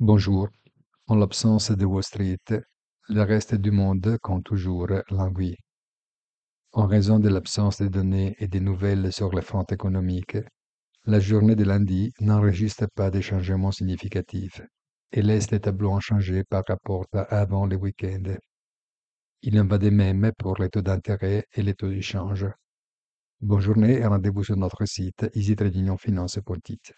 Bonjour. En l'absence de Wall Street, le reste du monde, compte toujours, languit. En raison de l'absence de données et de nouvelles sur le front économique, la journée de lundi n'enregistre pas de changements significatifs et laisse les tableaux inchangés par rapport à avant le week-end. Il en va de même pour les taux d'intérêt et les taux d'échange. Bonne journée et rendez-vous sur notre site easytradingfinance.it.